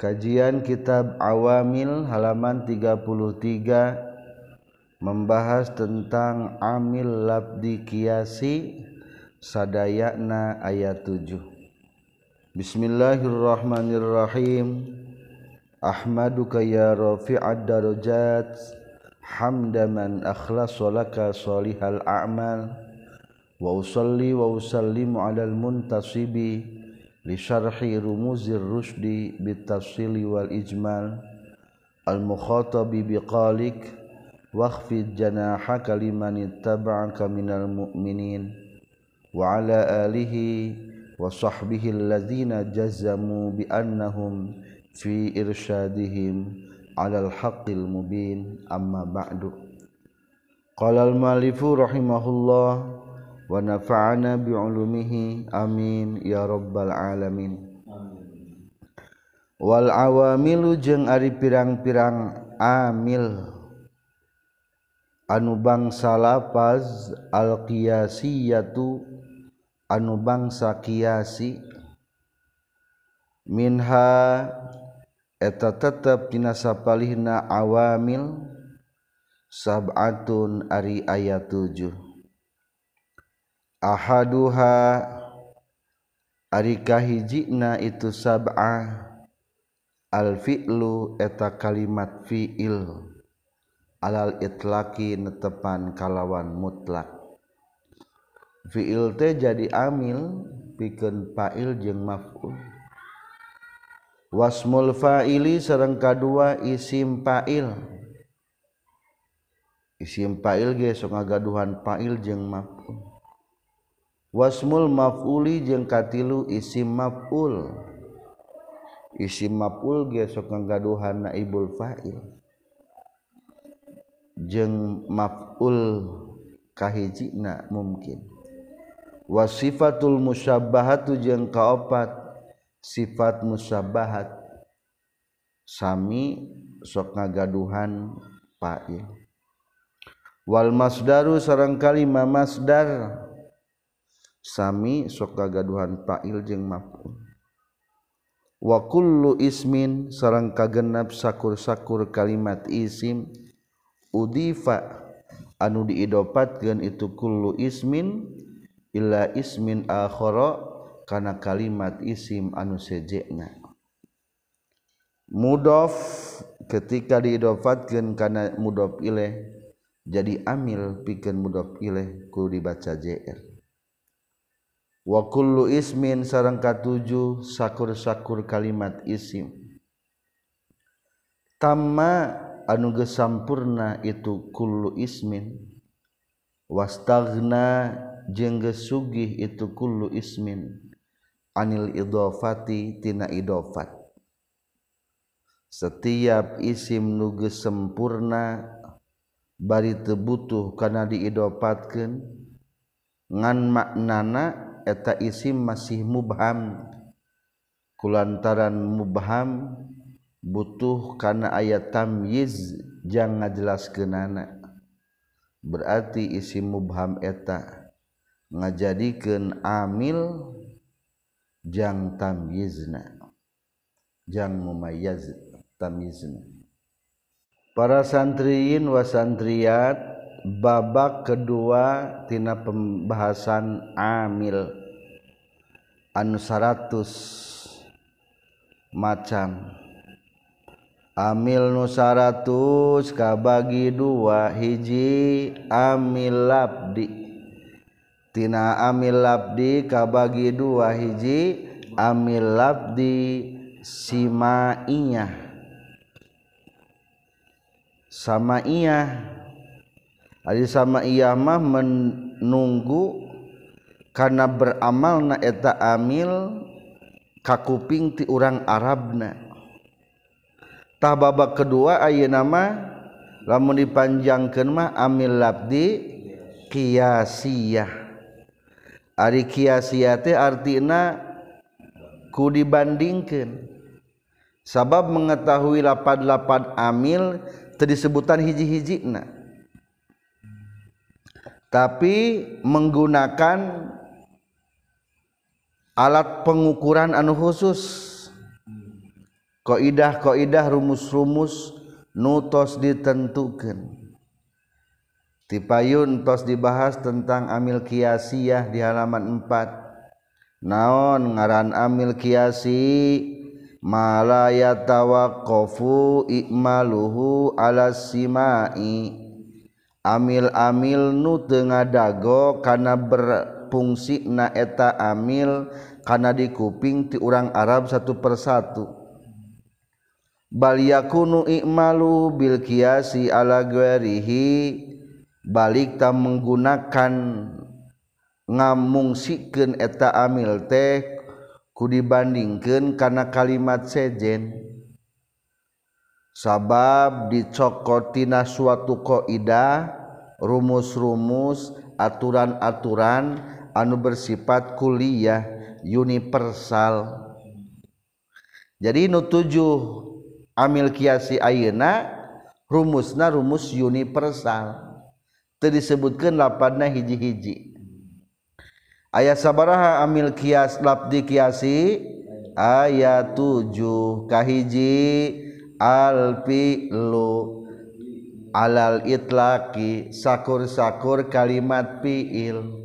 Kajian Kitab Awamil halaman 33 membahas tentang Amil Labdi Kiasi Sadayana ayat 7. Bismillahirrahmanirrahim. Ahmaduka ya rafi'ad darajat hamdaman akhlas laka salihal a'mal wa usalli wa usallimu alal muntasibi لشرح رموز الرشد بالتفصيل والإجمال. المخاطب بقالك واخفض جناحك لمن اتبعك من المؤمنين. وعلى آله وصحبه الذين جزموا بأنهم في إرشادهم على الحق المبين. أما بعد قال المالف رحمه الله wa nafa'ana bi ulumihi amin. Ya rabbal alamin. Amin. wal awamilu jeung ari pirang-pirang amil. Anu bangsa lafaz al qiyasiyatu anu bangsa kiasi minha eta tetep tina sapalihna awamil. Sab'atun ari ayat 7 ahaduha arikahhijina itu sabah alfi'lu eta kalimat fi'il alal itlaki netepan kalawan mutlak. Fi'il teh jadi amil pikeun fa'il jeung maf'ul. Wasmul fa'ili sareng kadua isim fa'il. Isim fa'il ge sok ngagaduhan fa'il jeung maf'ul. wasmul maf'uli jeung katilu isim maf'ul. Isim maf'ul ge sok ngagaduhan naibul fa'il. Jeung maf'ul kahijina mungkin. Wasifatul musyabbahatu jeung kaopat. Sifat musabbahat. Sami sok ngagaduhan fa'il. Wal masdaru sareng kalima masdar. sami sok kagaduhan fa'il jeung maf'ul wa kullu ismin sareng kagenap sakur-sakur kalimat isim. Udifa anu diidopatkeun itu kullu ismin illa ismin akhara kana kalimat isim anu sejekna. Mudhof ketika diidopatkeun kana mudhof ilaih jadi amil pikeun mudhof ilaih kudu dibaca jr wakullu ismin sarang katujuh sakur-sakur kalimat isim. Tamma anu gesampurna itu kullu ismin. Wastagna jeung sugih itu kullu ismin. Anil idofati tina idofat setiap isim nuge sempurna bari tebutuh karena kana diidopatkeun ngan maknana eta isim masih mubham. Kulantaran mubham butuh karena ayat tamyiz jangan jelas kenana berarti isim mubham eta ngajadikan amil jang tamyizna jang mumayyaz tamyizna. Para santriin wa wasantriat babak kedua tina pembahasan amil. anu 100 macam amil nu 100 kabagi dua hiji amil labdi tina amil labdi kabagi dua hiji amil labdi simaiyah sama iya. Adi sama iya mah menunggu karena beramal na eta amil kakuping ti urang Arabna. Tah babak kedua ayeuna nama lamun dipanjangkeun mah amil labdi kiasiyah. Ari kiasiyah teh artina ku dibandingkan sabab mengetahui lapad-lapad amil terdisebutan hiji-hijina. Tapi menggunakan alat pengukuran anu khusus. Koidah koidah rumus-rumus nutos ditentukan tipayun tos dibahas tentang amil kiasiyah di halaman 4 naon ngaran amil kiasi malayatawaqqafu ikmaluhu ala simai. Amil-amil nu teu ngadago kana berfungsi na eta amil karena di kuping ti orang Arab satu persatu. Balyakunu ikmalu bil kiasi ala ghairihi balik tak menggunakan ngamungsikeun eta amil teh ku dibandingkeun karena kalimat sejen. Sabab dicokotina suatu kaidah rumus-rumus aturan-aturan anu bersifat kuliah. Universal. Jadi nu tujuh amil kiasi ayeuna rumusna rumus universal. Teu disebutkeun lapadna hiji-hiji. Aya sabaraha amil kias labdi kiasi? Ayat 7 kahiji al fi'lu alal itlaqi sakur-sakur kalimat fi'il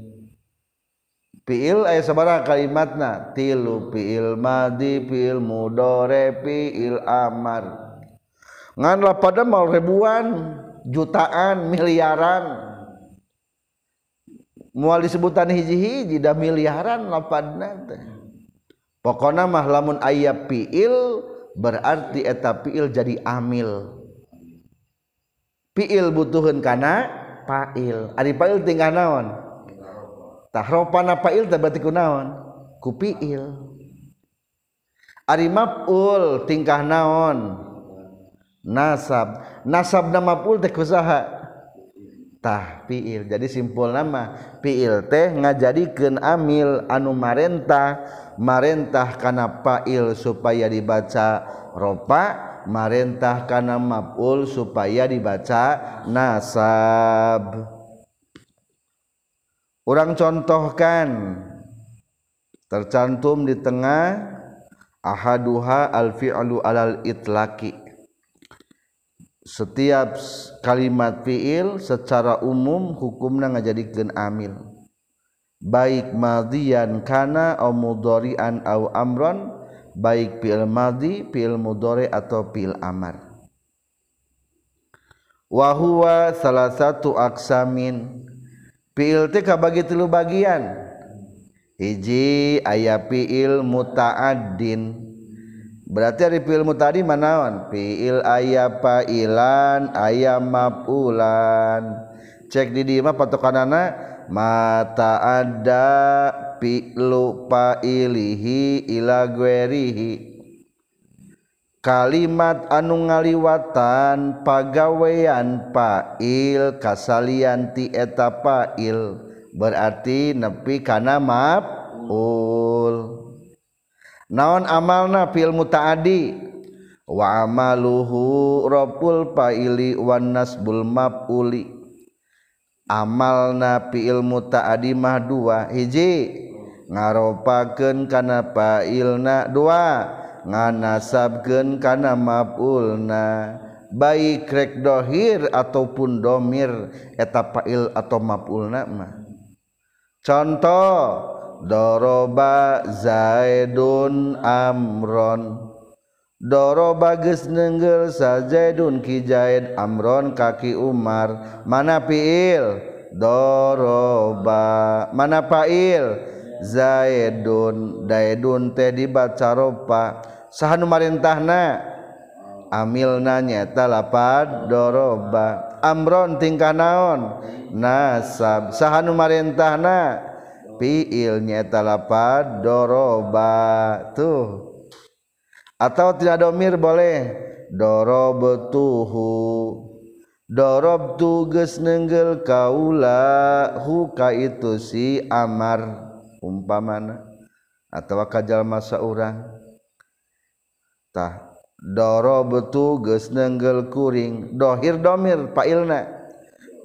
fi'il aya sabaraha kalimatna tilu fi'il madi fi'il mudore fi'il amar. Ngan pada mau ribuan jutaan miliaran. Mual disebutan hiji-hiji dah miliaran lapadna teh. Pokona mah lamun aya fi'il berarti eta fi'il jadi amil. Fi'il butuhun kana fa'il ari fa'il tinggal naon tahrofana fa'il berarti kunaon? Ku fi'il ari maf'ul tingkah naon? Nasab. Nasab nama maf'ul teh kusaha? Tah fi'il jadi simpul nama. Fi'il teh ngajadikeun amil anu marentah. Marentah kana fa'il supaya dibaca ropa. Marentah kana maf'ul supaya dibaca nasab. Orang contohkan. Tercantum di tengah ahaduha al-fi'lu alal itlaqi. Setiap kalimat fi'il secara umum hukumna ngajadikeun amil. Baik madian kana au mudhari'an au amron baik fi'il madi fi'il mudhari atau fi'il amar. Wa huwa salah satu aksamin Fiil kabagi tilu bagian. Hiji aya fiil muta'addin. Berarti dari fiil muta'addin manaon? Fiil aya pa'ilan aya ma'pulan. Cek di dima mah patokanana mata ada fi'lu pa'ilihi ila guerihi. kalimat anu ngaliwatan pagawean Pail kasalianti eta Pail berarti nepi kana maf'ul. Naon amalna fil mutaadi? Wa amaluhu rabbul paili wan nasbul maf'uli. Amalna fiil mutaadi mah dua hiji. Ngaropakeun kana pailna dua. nganasabkeun kana maf'ulna. Baik rek dohir ataupun domir eta fa'il atau maf'ulna mah. Contoh doroba zaidun amron. Doroba geus nenggel sa Zaidun ki zaid amron kaki umar. Mana fi'il? Doroba. Mana fa'il? Zaidun. Daidun teh dibaca ropa. sahan marintahna? Amil nyata lapad doroba. Amron tingkah naon? Nasab. Sahanu marintahna? Fiil nyata lapad doroba. Tuh. Atau tidak domir boleh? Dorob tuhu. Dorob tuges nenggel kaula. Huka itu si amar. Umpamana. Atau kajal masa orang tah. Doro betu geus nenggel kuring. Dohir domir pailna.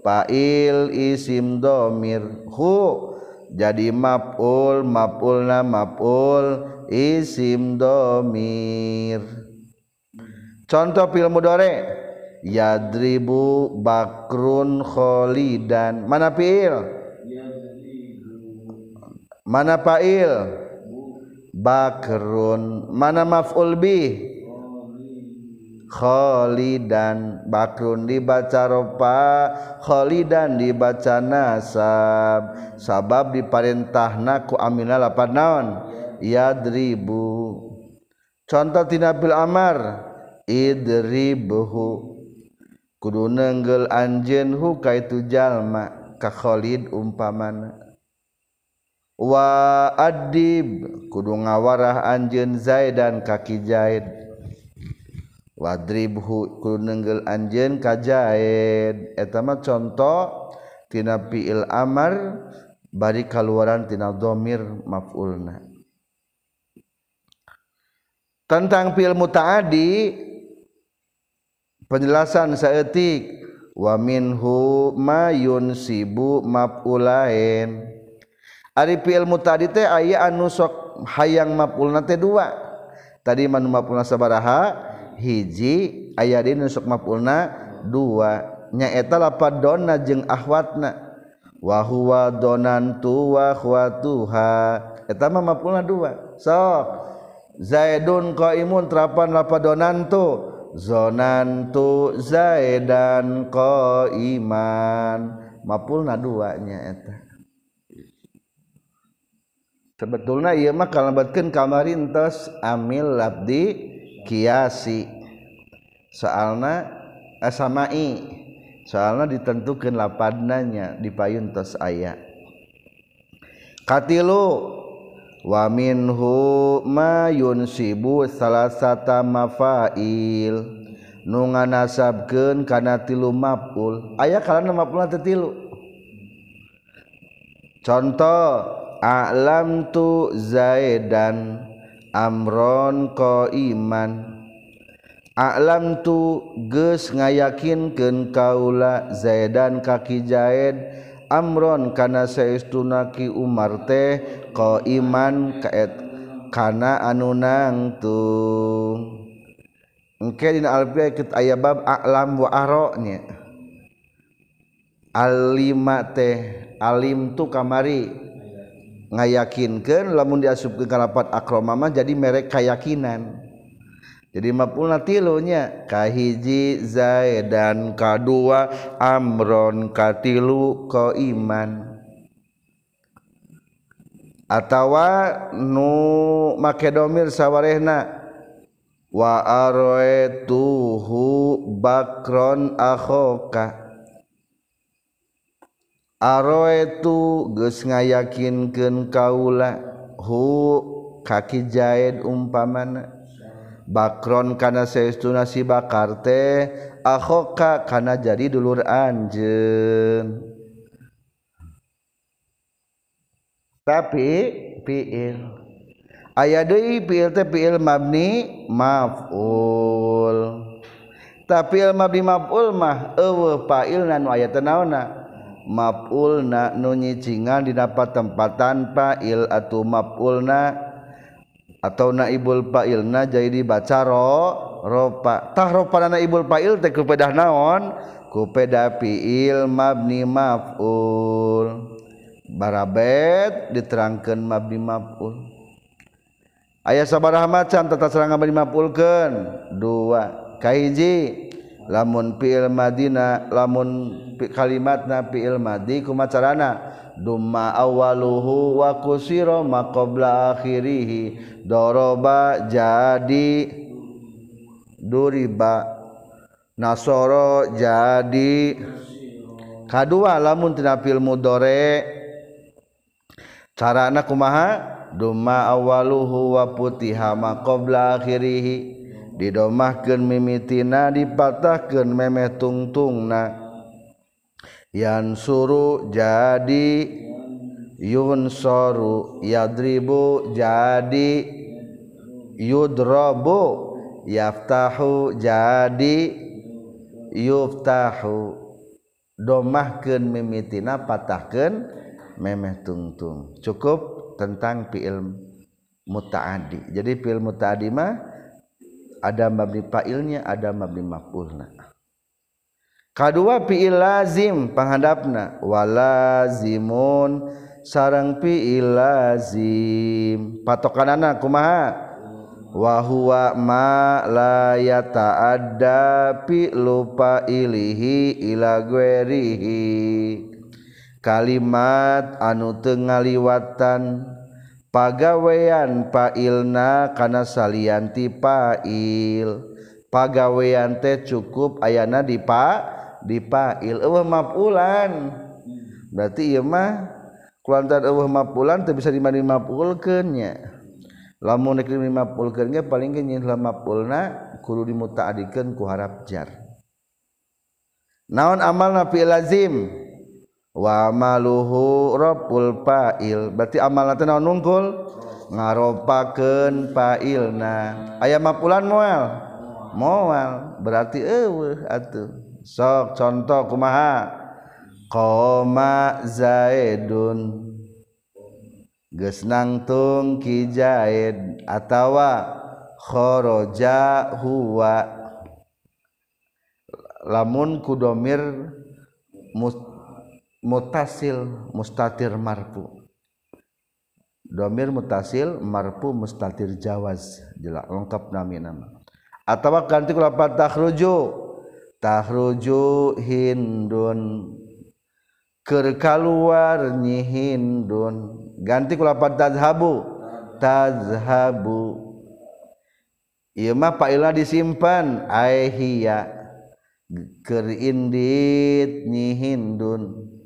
Pail isim domir. Hu jadi mapul mapulna mapul isim domir. Contoh film mudore yadribu bakrun kholidan. Mana pil? Mana pail Bakrun. Mana maf'ul bih Kholidan Bakrun dibaca ropa. Kholidan dibaca nasab. Sabab diparintahna ku amina lapan naon? Yadribu. Contoh tinabil amar. Idribuhu. Kudu nenggel anjen hu kaitu jalma. Kakholid umpamana. wa adib kudu ngawarah anjeun zaidan kaki zaid. Wadribhu kudu nenggel anjeun ka zaid. Eta mah conto tina fiil amar bari kaluaran tina dhamir maf'ulna. Tentang fiil mutaadi penjelasan saeutik. Wa minhu ma yunsibu maf'ulain. Ari fi ilmu tadi teh aya anu sok hayang mafulna teh dua. Tadi manu mafulna sabaraha? Hiji aya di nu sok mafulna dua. Nya eta lapad donna jeung ahwatna. Wa huwa donantu wa khwatuha. Eta mah mafulna dua. Sok Zaidun qaimun terapan lapad donantu. Zonantu Zaidan qaiman. Mafulna duanya eta. sebetulnya ia mah kalabatkan kamarintos amil labdi kiasi soalna eh, asamai soalnya ditentukan lapadnanya di payun tos ayat katilu wa minhu ma yunsibu salasata mafail. Nu nganasabkeun kana tilu maf'ul. Aya kalana maf'ul teh tilu. Contoh alam tu zaidan amron ko iman alam tu ges ngayakin ngayakinkeun kaula zaidan kaki zaid amron karena sayatunaki umar teh ko iman kaet karena anu nangtung engke dina alfiah ket aya bab alam wa aro alima teh alim tu kamari. ngayakinkan lamun diasupkan ke akromama jadi merek keyakinan jadi mapulna tilunya kahiji zaidan kadua amron katilu ko iman. Atawa nu makedomir sawarehna wa aroetuhu bakron akhoka. aroetu geus ngayakinkeun kaula hu kaki jaid umpamana bakron kana saestuna si bakar teh akhoka kana jadi dulur anjeun. Tapi fiil aya deui fiil teh fiil mabni maf'ul. Tapi il mabni maf'ul mah eueuh fa'ilna nu aya teu naonna mapulna nunyicingan didapat tempat tanpa il atau mapulna atau naibul fa'ilna jadi baca ro ropa tah ropa naibul fa'il teh kupedah naon? Kupeda fi'il mabni maf'ul. Barabet diterangkan mabni maf'ul. Ayah sabaraha macan tata serangan mabni maf'ulkeun. Dua. Kahiji lamun fi'il madina lamun kalimat na fi'il madi kumacarana dumma awaluhu wa kusiro maqabla akhirihi. Doroba jadi duriba. Nasoro jadi. Kadua lamun tina fi'il mudore. Carana kumaha? Dumma awaluhu wa putiha maqabla akhirihi didomahkan mimitina dipatahkan memeh tungtungna. Yang suruh jadi yun soru yadribu jadi yudrobu yaftahu jadi yuftahu. Domahkan mimitina patahkan memeh tungtung. Cukup tentang fi'il muta'adi jadi fi'il muta'adi mah ada mabni fa'ilnya ada mabni maf'ulna. Kadua fi'il lazim panghandapna walazimun sarang fi'il lazim. Patokanana kumaha? Wa huwa ma la yata'adda fi lupa ilihi ila guerihi kalimat anu teu ngaliwatan pagawean pailna kana salianti pail. Pagawean teh cukup ayana di pa di pail. Eueuh mafulan berarti ieu mah kulantan eueuh mafulan teu bisa dimani mafulkeun nya. Lamun nek dimafulkeun ge paling ge nyin mafulna kudu dimutaadikeun ku harap jar. Naon amalna fi'il lazim? wa maluhu rabbul fa'il. Berarti amalna teh naon nungkul ngaropakeun fa'ilna. Aya mapulan moal? Moal. Berarti eueuh atuh. Sok contoh kumaha? Qoma zaidun. Geus nangtung ki zaid atawa kharaja huwa. Lamun kudomir must mutasil mustatir marpu domir mutasil marpu mustatir Jawaz. Jelak lengkap na nama. Atau ganti takruju Hindun. Keluar nyi Hindun. Ganti kulapat tazhabu. Tazhabu. Ieu mah paila disimpan. Aihiya. Keur indit nyi Hindun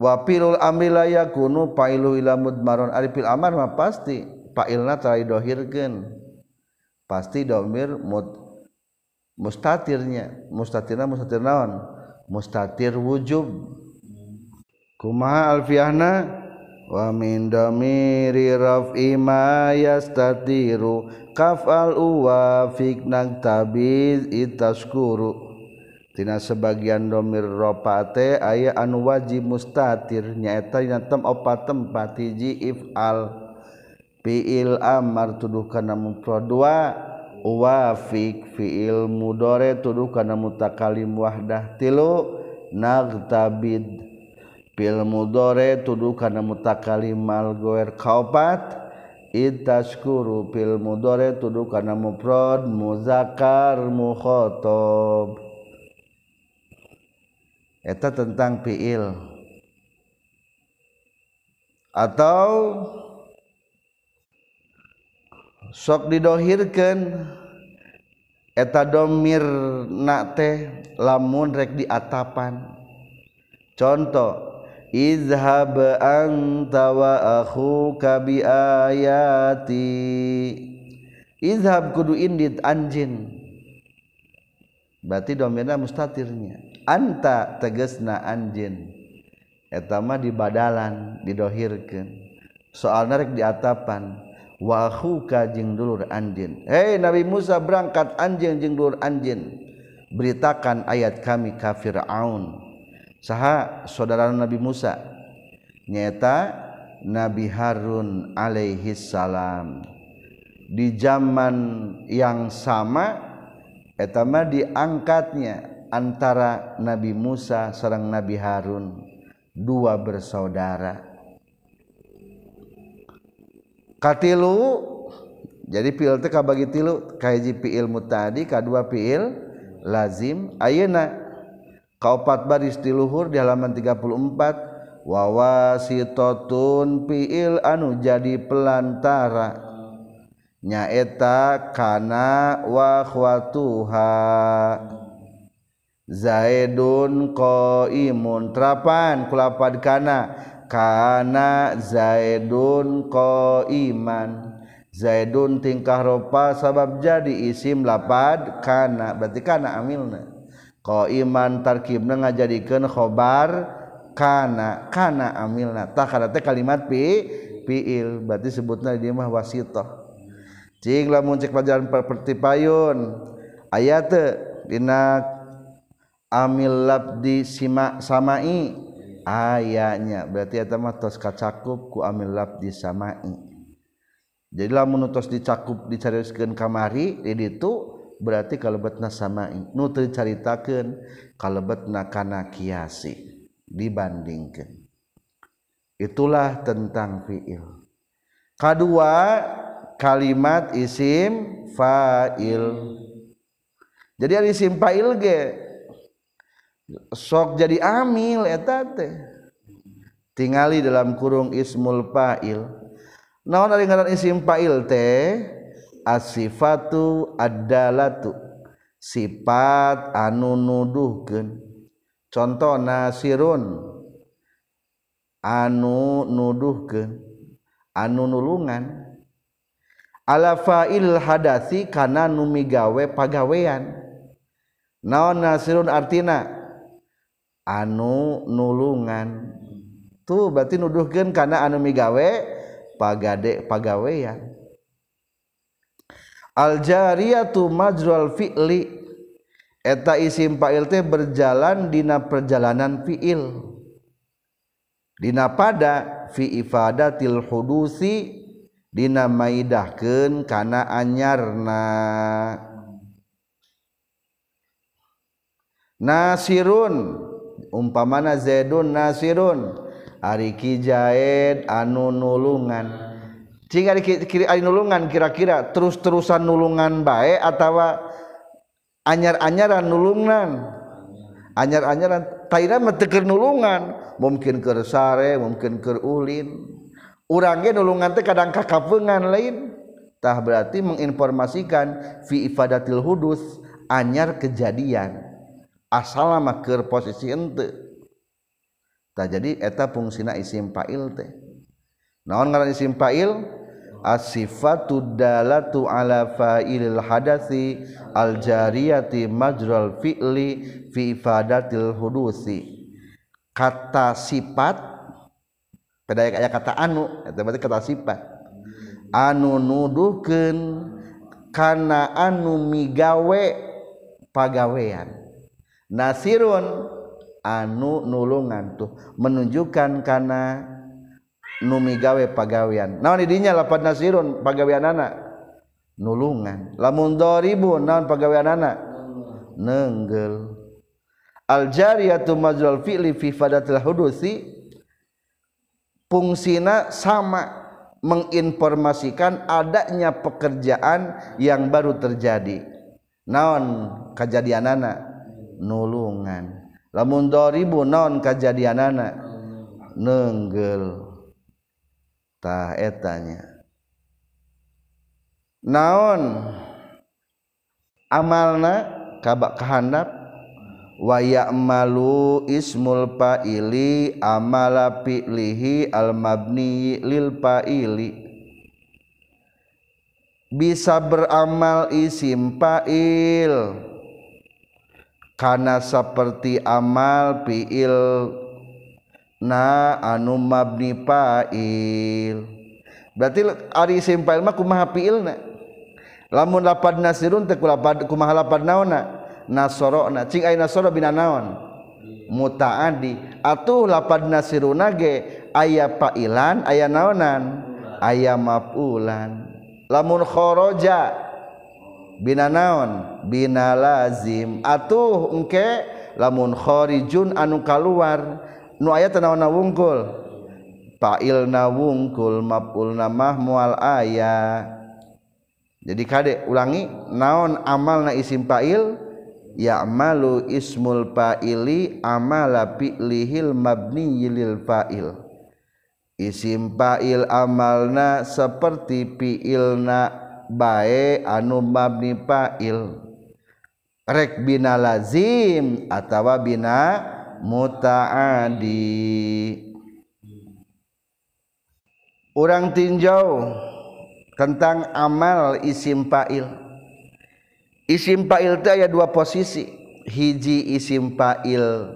wa pilul amri la yakunu pailu ila mudmaron. Ari fil amar mah pasti pailna tara dohirkeun. Pasti domir mut mustatirnya. Mustatirna mustatir naon? Mustatir wujub. Kumaha alfiahna? Wa min damiri raf'i ma yastatiru. Kaf'al uwa fiknak tabiz itaskuru tina sebagian domir ropate aya anu wajib mustatir nyaeta dina tem opat tempat hiji ifal fiil amar tuduh kana mufrad dua wafik fiil mudore tuduh kana mutakalim wahdah tilu nagtabid fil mudore tuduh kana mutakalim al goer kaopat itaskuru fil mudore tuduh kana mufrad muzakkar mukhatab eta tentang fiil. Atau sok didohirkan eta domir na teh lamun rek di atapan contoh izhab anta wa aku kabi ayati. Izhab kudu indit anjin. Berarti domirna mustatirnya anta tegesna anjin etama di badalan didohirkan soal narek di atapan wahuka jeng dulur anjin Hei Nabi Musa berangkat anjing jeng dulur anjin beritakan ayat kami kafir aun saha saudara Nabi Musa? Nyata Nabi Harun alaihi salam. Di zaman yang sama etama diangkatnya antara Nabi Musa serang Nabi Harun dua bersaudara. Katilu jadi fiil teh kabagi tilu kahiji fiil mutadi kadua fiil lazim. Ayeuna kaopat baris di luhur di halaman 34 wawasitatun fiil anu jadi pelantara. Nyaeta kana wa khwatuha. Zaidun qaimun. Terapan kulapad kana? Kana zaidun qaiman. Zaidun tingkah rupa sabab jadi isim lapad kana. Berarti kana amilna. Qaiman tarkibna ngajadikeun khobar kana. Kana amilna. Tah kana teh kalimat pi fiil berarti sebutna dia mah wasithah cing lamun cek pelajaran seperti payun ayat dina amil labdi sima samai. Ayanya berarti eta mah tos kacakup ku amil labdi samai. Jadi lamun tos dicakup dicarioskeun kamari di ditu berarti kalebetna samai. Nu teu dicaritakeun kalebetna kana kiasi dibandingkan itulah tentang fiil. Kedua kalimat isim fa'il. Jadi ada isim fa'il ge sok jadi amil eta teh tingali dalam kurung ismul fa'il. Naon ari ngaran isim fa'il teh? Asifatu adalatu sifat anu nuduhkeun. Contoh nasirun. Anu nuduhkeun. Anu nulungan. Ala fa'il hadasi kana nu migawe pagawean. Naon nasirun artina? anu nulungan. Tuh berarti nuduhkan karena anu migawe pagade pagawean al jariyatu majrul fi'li. Eta isim fa'il teh berjalan dina perjalanan fi'il. Dina pada fi ifadatil hudusi dina maidahkeun kana anyarna. Nasirun. umpamana Zaidun Nasirun. Ari Kijaid anu nulungan. Jika nulungan kira-kira. Terus-terusan nulungan baik atau anyar-anyaran nulungan. Anyar-anyaran Taira meteker nulungan. Mungkin ke sare mungkin ke ulin. Urangnya nulungan teh kadang kakapungan lain. Tah berarti menginformasikan fi ifadatil hudus anyar kejadian. asalama keur posisi ente. Tak jadi eta fungsina isim fa'il teh. Naon ngaran isim fa'il? As-sifatu dalatu ala fa'ilil hadasi al-jariyati majral fi'li fi ifadatil hudusi. Kata sifat pada aya kata anu eta berarti kata sifat. Anu nuduhkeun kana anu migawe pagawean. Nasirun anu nulungan tuh menunjukkan karena numigawe pagawian naon didinya lapan nasirun pagawian anak? Nulungan. Lamun doribu naon pagawian anak? Nenggel. Al jariyatu majrul fi'li fi fadatil hudusi fungsina sama menginformasikan adanya pekerjaan yang baru terjadi. Naon kejadian anak nulungan. Lamun 2000 non kejadian anak nenggel. Tah etanya. Naon? Amalna kabak kehandap. Wa ya'malu ismul fa'ili amala fi'lihi al mabni lil fa'ili. Bisa beramal isim fa'il karena seperti amal fiil na anu mabni fa'il. Berarti ari isim fa'il mah kumaha fiilna lamun lapad nasirun teh lapad kumaha lapad naonna nasorona cing aya nasoro bina naon? Mutaadi atuh lapad nasiruna ge aya fa'ilan aya naonan? Aya mafulan. Lamun kharaja bina naon? Bina lazim. Atuh engke lamun khorijun anu kaluar. Nu aya tanawana wungkul fa'ilna wungkul maf'ulna mah mual aya. Jadi kade ulangi naon amalna isim fa'il? Ya'malu ismul fa'ili amala fi'lihil mabni lil fa'il. Isim fa'il amalna seperti fi'ilna bae anu mabni fa'il rek bina lazim atawa bina mutaadi. Orang tinjau tentang amal isim fa'il. Isim fa'il itu ada dua posisi. Hiji isim fa'il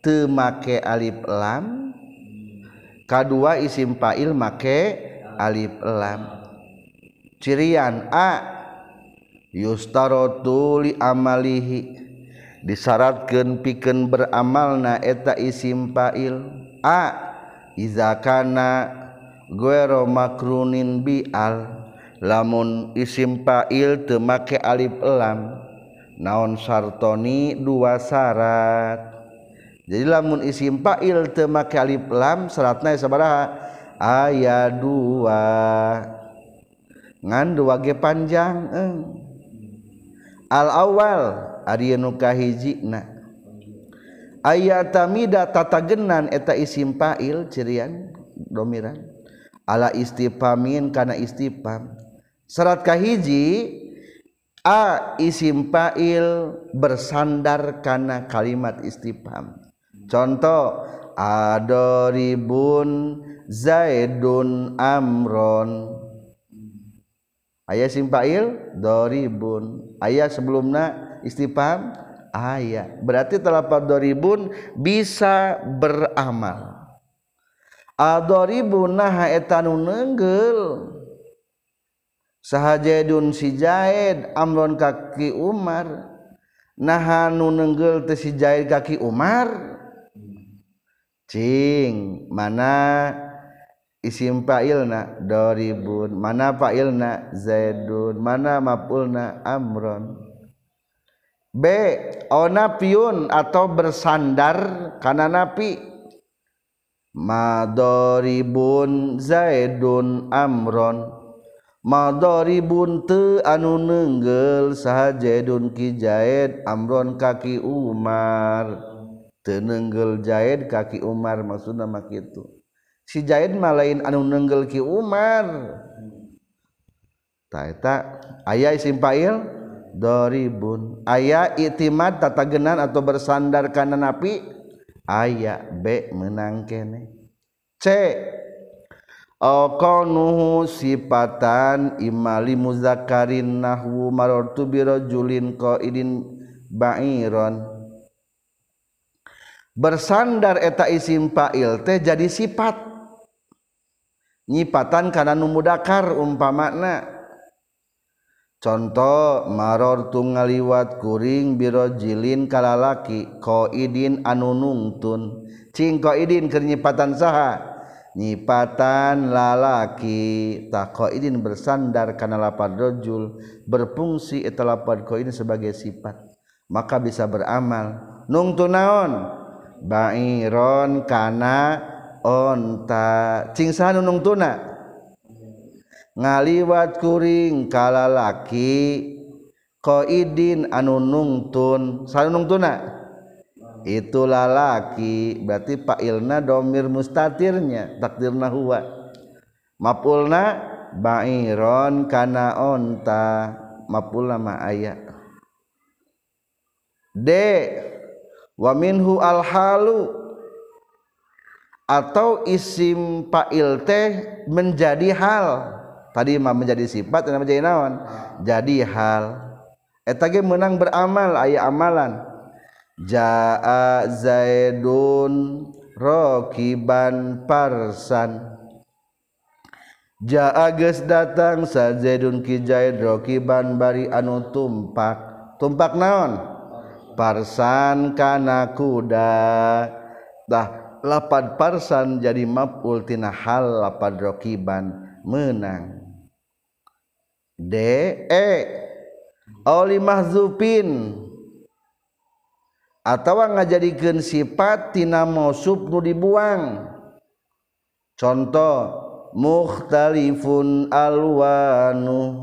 teu make alif lam. Kedua isim fa'il make alif lam. cirian a yustarotu li amalihi disyaratkeun pikeun beramalna eta isim fa'il a iza kana guero makrunin bi'al lamun isim fa'il teu make alif lam naon sartoni dua syarat jadi lamun isim fa'il teu make alif lam syaratna sabaraha aya dua. ngan dua ge panjang eh. al awal Ari nukahhijna ayat tamida tatagenan eta isim fa'il cirian domiran. Ala istifamin kana istifam. Serat kahiji a isim fa'il bersandar kana kalimat istifam. Contoh adoribun zaidun amron. ayah simpail doribun ayah sebelumnya istifham ayah berarti terdapat doribun bisa beramal. Adoribun nah etanu nenggel. Sahajaidun si jaid amron kaki umar. Nahanu nenggel teh si jaid kaki umar. Cing mana isim fa'ilna doribun. Mana fa'ilna zaidun. Mana maf'ulna amron. B onapiun atau bersandar karena napi madoribun zaidun amron. Madoribun te anu nenggel sahajaidun ki jaid amron kaki umar. Tenenggel jaid kaki umar maksudna mak itu si Jaid malain anu nenggel ki Umar. Taeta ayah isim fa'il doribun. Ayah itimad tatagenan atau bersandar kana napi ayah B menang kene. C Aqanuhu sifatan imali muzakarin nahwu marartu bi rajulin qaidin ba'iron. Bersandar eta isim fa'il teh jadi sifat. nyipatan karena numudakar umpa makna contoh maror tung ngaliwat kuring biro jilin kalalaki koidin anu nungtun. Cing koidin kernyipatan saha? Nyipatan lalaki. Tak koidin bersandar karena lapar rojul berfungsi etalapar koidin sebagai sifat. Maka bisa beramal. Nungtun naon? Bairon kana onta cingsa nunung tuna? Ngaliwat kuring kalalaki. Koidin anu nungtun sanu nungtuna itu lalaki. Berarti Pak Ilna domir mustatirnya. Takdirna huwa. Mapulna? Ba'iron kana onta. Mapulna ma aya. D wa minhu al halu atau isim fa'il teh menjadi hal. Tadi mah menjadi sifat dan menjadi naon? Jadi hal. Eta ge menang beramal aya amalan. Jaa zaidun rokiban parsan. Jaa geus datang sa zaidun ki zaid rokiban bari anu tumpak. Tumpak naon? Parsan kana kuda. Dah lapad parsan jadi maf'ul tina hal lapad rokiban menang. D E. Oli mahzupin atau ngajadikeun sifat tina mausuf nu dibuang. Contoh mukhtalifun alwanu.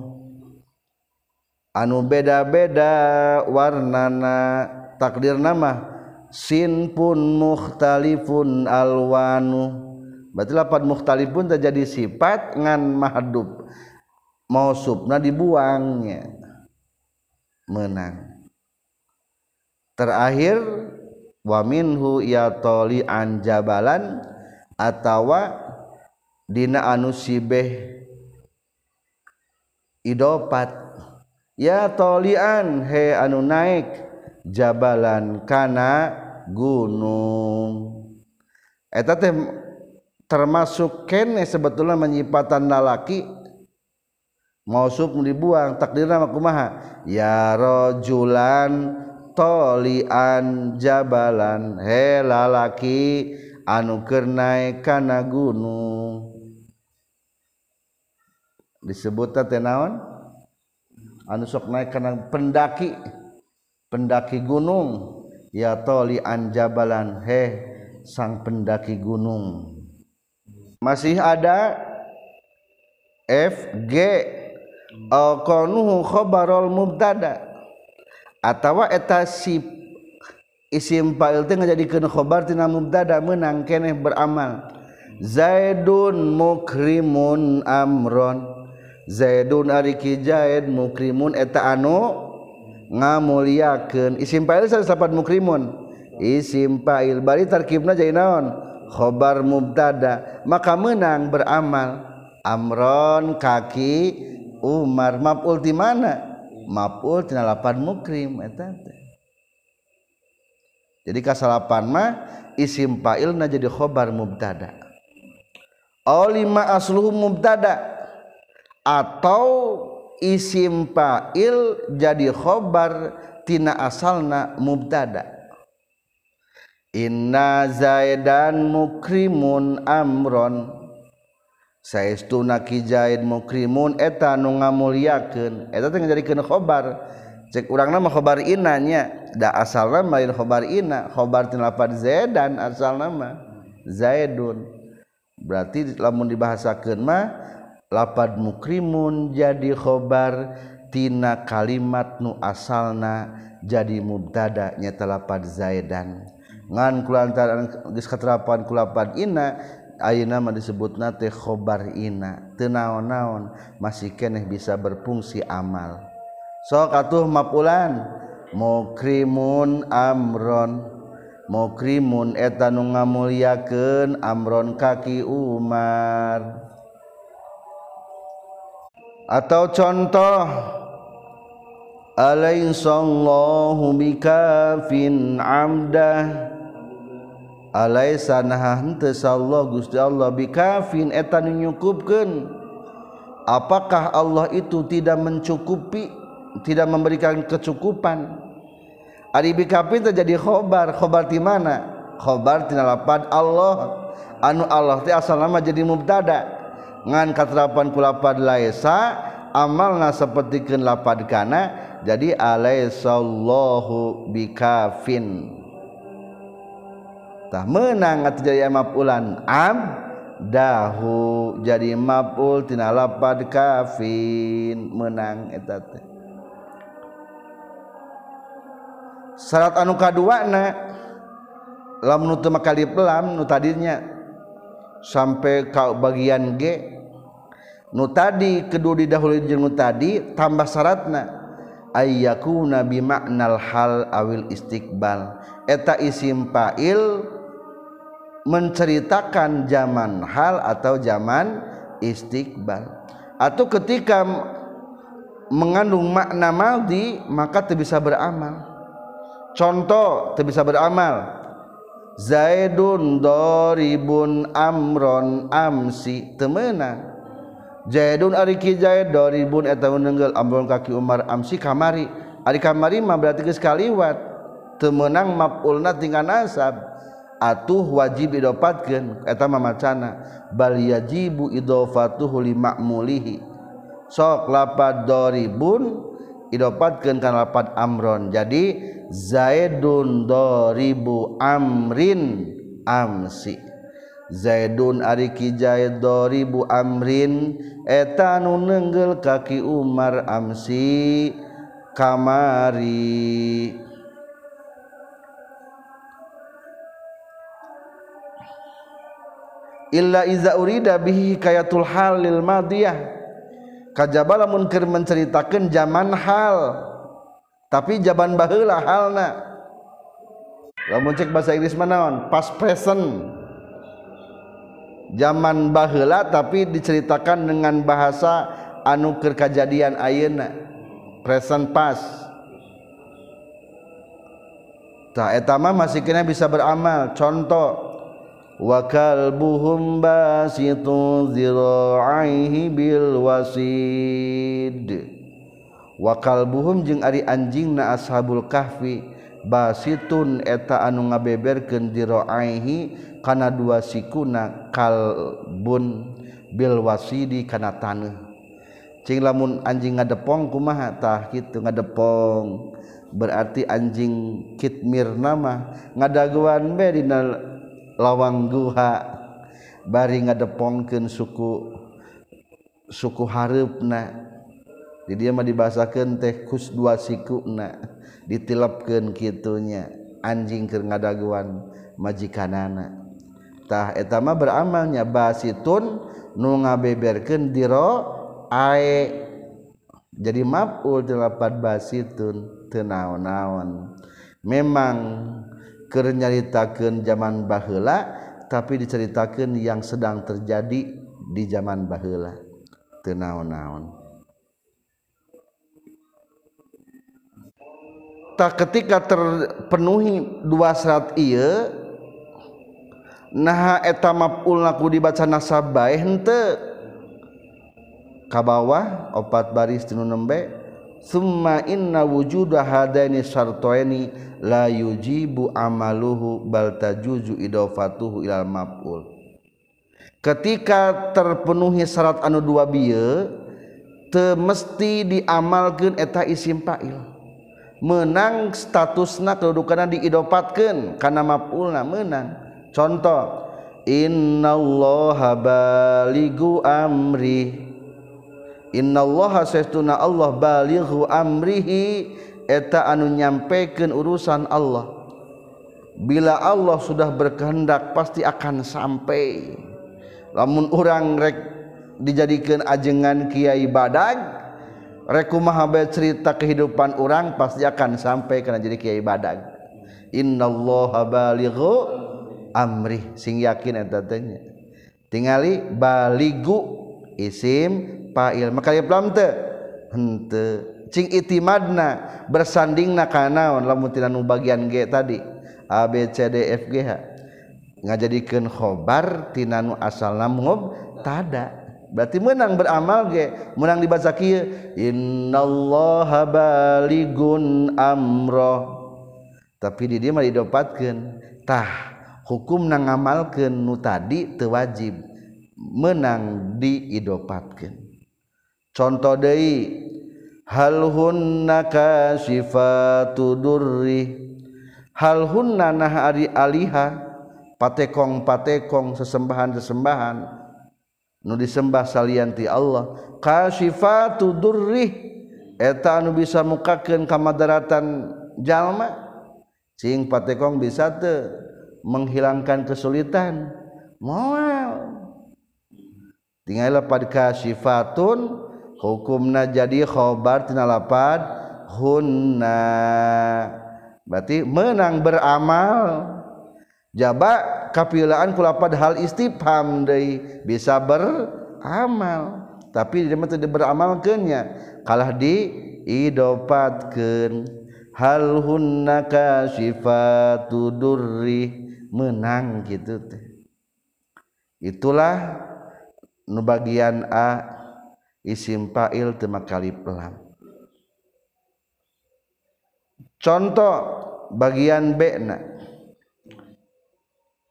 Anu beda-beda warnana takdir nama sin pun mukhtalifun alwanu. Berarti lapan mukhtalifun terjadi sifat ngan mahadub mausubna dibuangnya. Menang. Terakhir wa minhu ya yatoli anjabalan atawa dina anu sibeh idopat. Ya tolian he anu naik jabalan kana gunung. Eta teh termasuk kene sebetulnya menyipatan lalaki mausuf dibuang takdirna makumaha ya rajulan tolian jabalan. He lalaki anu keur naik kana gunung. Disebutna teh naon? Anu sok naik kana pendaki pendaki gunung. ya toli anjabalan he sang pendaki gunung. Masih ada F G alqanuhu khabarul mubtada. Atawa eta si isim fa'il teh ngajadikeun khabar tina mubtada meunang keneh beramal. Zaidun mukrimun amron. Zaidun ari ki Zaid mukrimun eta anu ngamuliakeun. Isim fa'il sapat mukrimun. Isim fa'il. Bari tarkibna jadi naon? Khobar mubtada. Maka menang beramal. Amron kaki Umar. Maf'ul di mana? Maf'ul tina lapan mukrim. Eta jadi kasalapan mah isim fa'ilna jadi khobar mubtada. Aw lima asluhu mubtada. Atau isim fa'il jadi khobar tina asalna mubtada. Inna zaidan mukrimun amron. Saestuna ki zaid mukrimun eta nu ngamuliakeun. Eta teh ngajadikeun khobar. Cek urang nama khobar inanya da asal nama lain khobar ina. Khobar tina lafaz zaidan asal nama zaidun. Berarti lamun dibahasakeun mah lapad mukrimun jadi khobar tina kalimat nu asalna jadi mubtada nyata lapad zaidan. Ngan kulantaran geus katerapan kulapad ina ayeuna mah disebutna teh khobar ina. Teu naon-naon masih keneh bisa berfungsi amal. Sok atuh mapulan mukrimun amron. Mukrimun eta nu ngamuliakeun amron kaki Umar. atau contoh alaisallahu bikafin amdah? Alaisa naha henteu Allah Gusti Allah bikafin eta nyukupkeun apakah Allah itu tidak mencukupi tidak memberikan kecukupan? Ari bikafin terjadi khobar. Khobar di mana? Khobar tina lapad Allah. Anu Allah teh asal nama jadi mubtada' ngan katerapan kulapad laisa amalna sapertikeun lapad kana jadi alaisallahu bikafin. Tah meunang atuh jadi mapulan am dahu jadi maf'ul tina lapad kafin. Menang eta teh. Syarat anu kaduana lam nutu makalip lam nu tadinya. sampai kau bagian G nu tadi kedua didahului jengu tadi tambah syaratna. Ayyaku nabi maknal hal awil istiqbal. Eta isim fa'il menceritakan zaman hal atau zaman istiqbal. Atau ketika mengandung makna maldi maka tidak bisa beramal. Contoh tidak bisa beramal. Zaidun doribun amron amsi temenang Zaidun ari ki Zaid doribun eta nenggel amron kaki Umar amsi kamari. Ari kamari mah berarti geus kaliwat. Temenang maf'ulna tingan nasab. Atuh wajib idopatkeun eta mah macana. Bal yajibu idofatuhu li ma'mulihi sok lapad doribun idopatkeun kana lapad amron. Jadi zaidun doribu amrin amsi. Zaidun ari ki zaid doribu amrin eta nu neunggel kaki umar amsi kamari. Illa iza urida bihi kayatul halil madiyah kajabala munkir menceritakan zaman hal tapi jaban baheula halna. Lamun cek bahasa Inggris manaon past present. Zaman baheula tapi diceritakan dengan bahasa anu keur kajadian ayeuna. Present pas tah eta mah masih kena bisa beramal. Contoh wakalbuhum basitun zira'aihi bil wasid. Wakalbuhum jeung ari anjingna ashabul kahfi basitun eta anu ngabeberkeun zira'aihi kana dua sikuna kalbun bil wasidi kana taneuh. Cing lamun anjing ngadepong kumaha tah kitu ngadepong. Berarti anjing kitmir nama ngadaguan be dina lawangguha bari ngadepongkeun suku suku hareupna di dia mah dibasakeun teh kus dua sikuna ditilapkeun kitunya. Anjing keur ngadaguan majikanana. Tah eta mah beramalnya. Basitun nu ngabeberkeun diro ae. Jadi maf'ul dilapat basitun teu naon-naon. Memang kenyaritakan zaman bahela tapi diceritakan yang sedang terjadi di zaman bahela tenaon-naon tak ketika terpenuhi dua syarat iya nah eta maf'ul laku dibaca nasabah bae henteu. Bawah opat baris tinu nembe summa inna wujuda hadaini syartaini la yujibu amaluhu bal tajuzu idafatuhu ilal maf'ul. Ketika terpenuhi syarat anu dua bieu teu mesti diamalkeun eta isim fa'il. Menang statusna kedudukanna diidopatkeun kana maf'ulna menang. Contoh innallaha baligu amri. Innallaha saestuna Allah balighu amrihi eta anu nyampekeun urusan Allah. Bila Allah sudah berkehendak pasti akan sampai. Lamun orang rek dijadikan ajengan Kiai Badag reku kumaha cerita kehidupan orang pasti akan sampai karena jadi Kiai Badag. Innallaha balighu amri sing yakin eta teh. Tingali baligu isim pail maka ieu lam teu henteu cing itimadna bersandingna kanaon lamun tina nu bagian ge tadi a b c d f g h. Ngajadikeun khobar tina nu asalna ngob tada. Berarti menang beramal ge menang dibaca kieu innallaha baligun amroh tapi di dia mah didopatkeun. Tah hukum ngamalkeun nu tadi teu wajib. menang diidopatkan contoh Dei halhunna kasifatu durri halhunna nah ari aliha patekong patekong sesembahan sesembahan nu disembah salianti Allah. Kasifatu durri eta anu bisa mukakeun kamadaratan jalma cing patekong bisa teu menghilangkan kesulitan. Moal. Tinggal pada kasifatun hukumna jadi khobar tina lapad hunna. Berarti menang beramal. Jaba kapilaan kulapad hal istifham deui bisa beramal. Tapi dia mah teu beramalkeunnya kalah di idopatkeun hal hunna kasifatu durri menang gitu teh. Itulah nu bagian A isim fa'il tema kali pelam contoh bagian B na.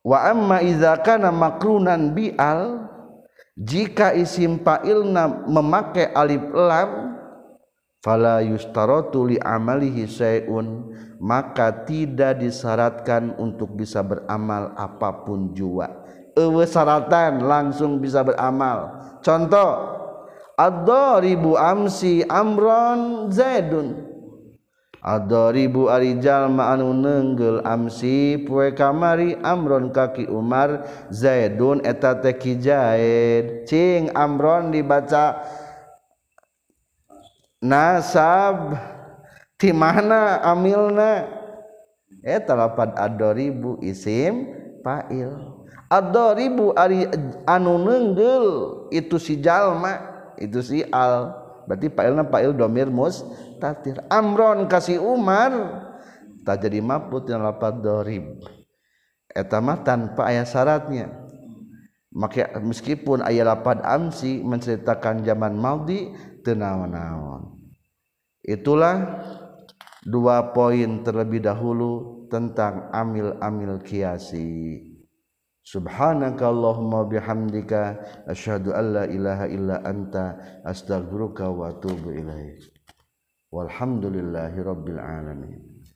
Wa amma idza kana makrunan bi'al jika isim fa'ilna memakai alif lam fala yustaratu li amalihi syai'un maka tidak disyaratkan untuk bisa beramal apa pun jua eueuh syaratan langsung bisa beramal. Contoh ad-daribu amsi amron zaidun. Ad-daribu ari jalma anu nenggel amsi poe kamari amron kaki Umar zaidun eta teh Zaid cing amron dibaca nasab di mana amilna? Eta lapad ad-daribu isim fa'il ad-daribu ari anu nenggel. Itu si jalma. Itu si al. Berarti failna fail domir mus tatir. Amron kasih Umar. Tak jadi mafud yang lapat dorib. Etama tanpa ayat syaratnya. Maka meskipun ayat lapat amsi menceritakan zaman maudi tenawan-nawan itulah dua poin terlebih dahulu tentang amil-amil kiasi. Subhanakallahumma bihamdika asyhadu an la ilaha illa anta astaghfiruka wa atubu ilaik. Walhamdulillahirabbil alamin.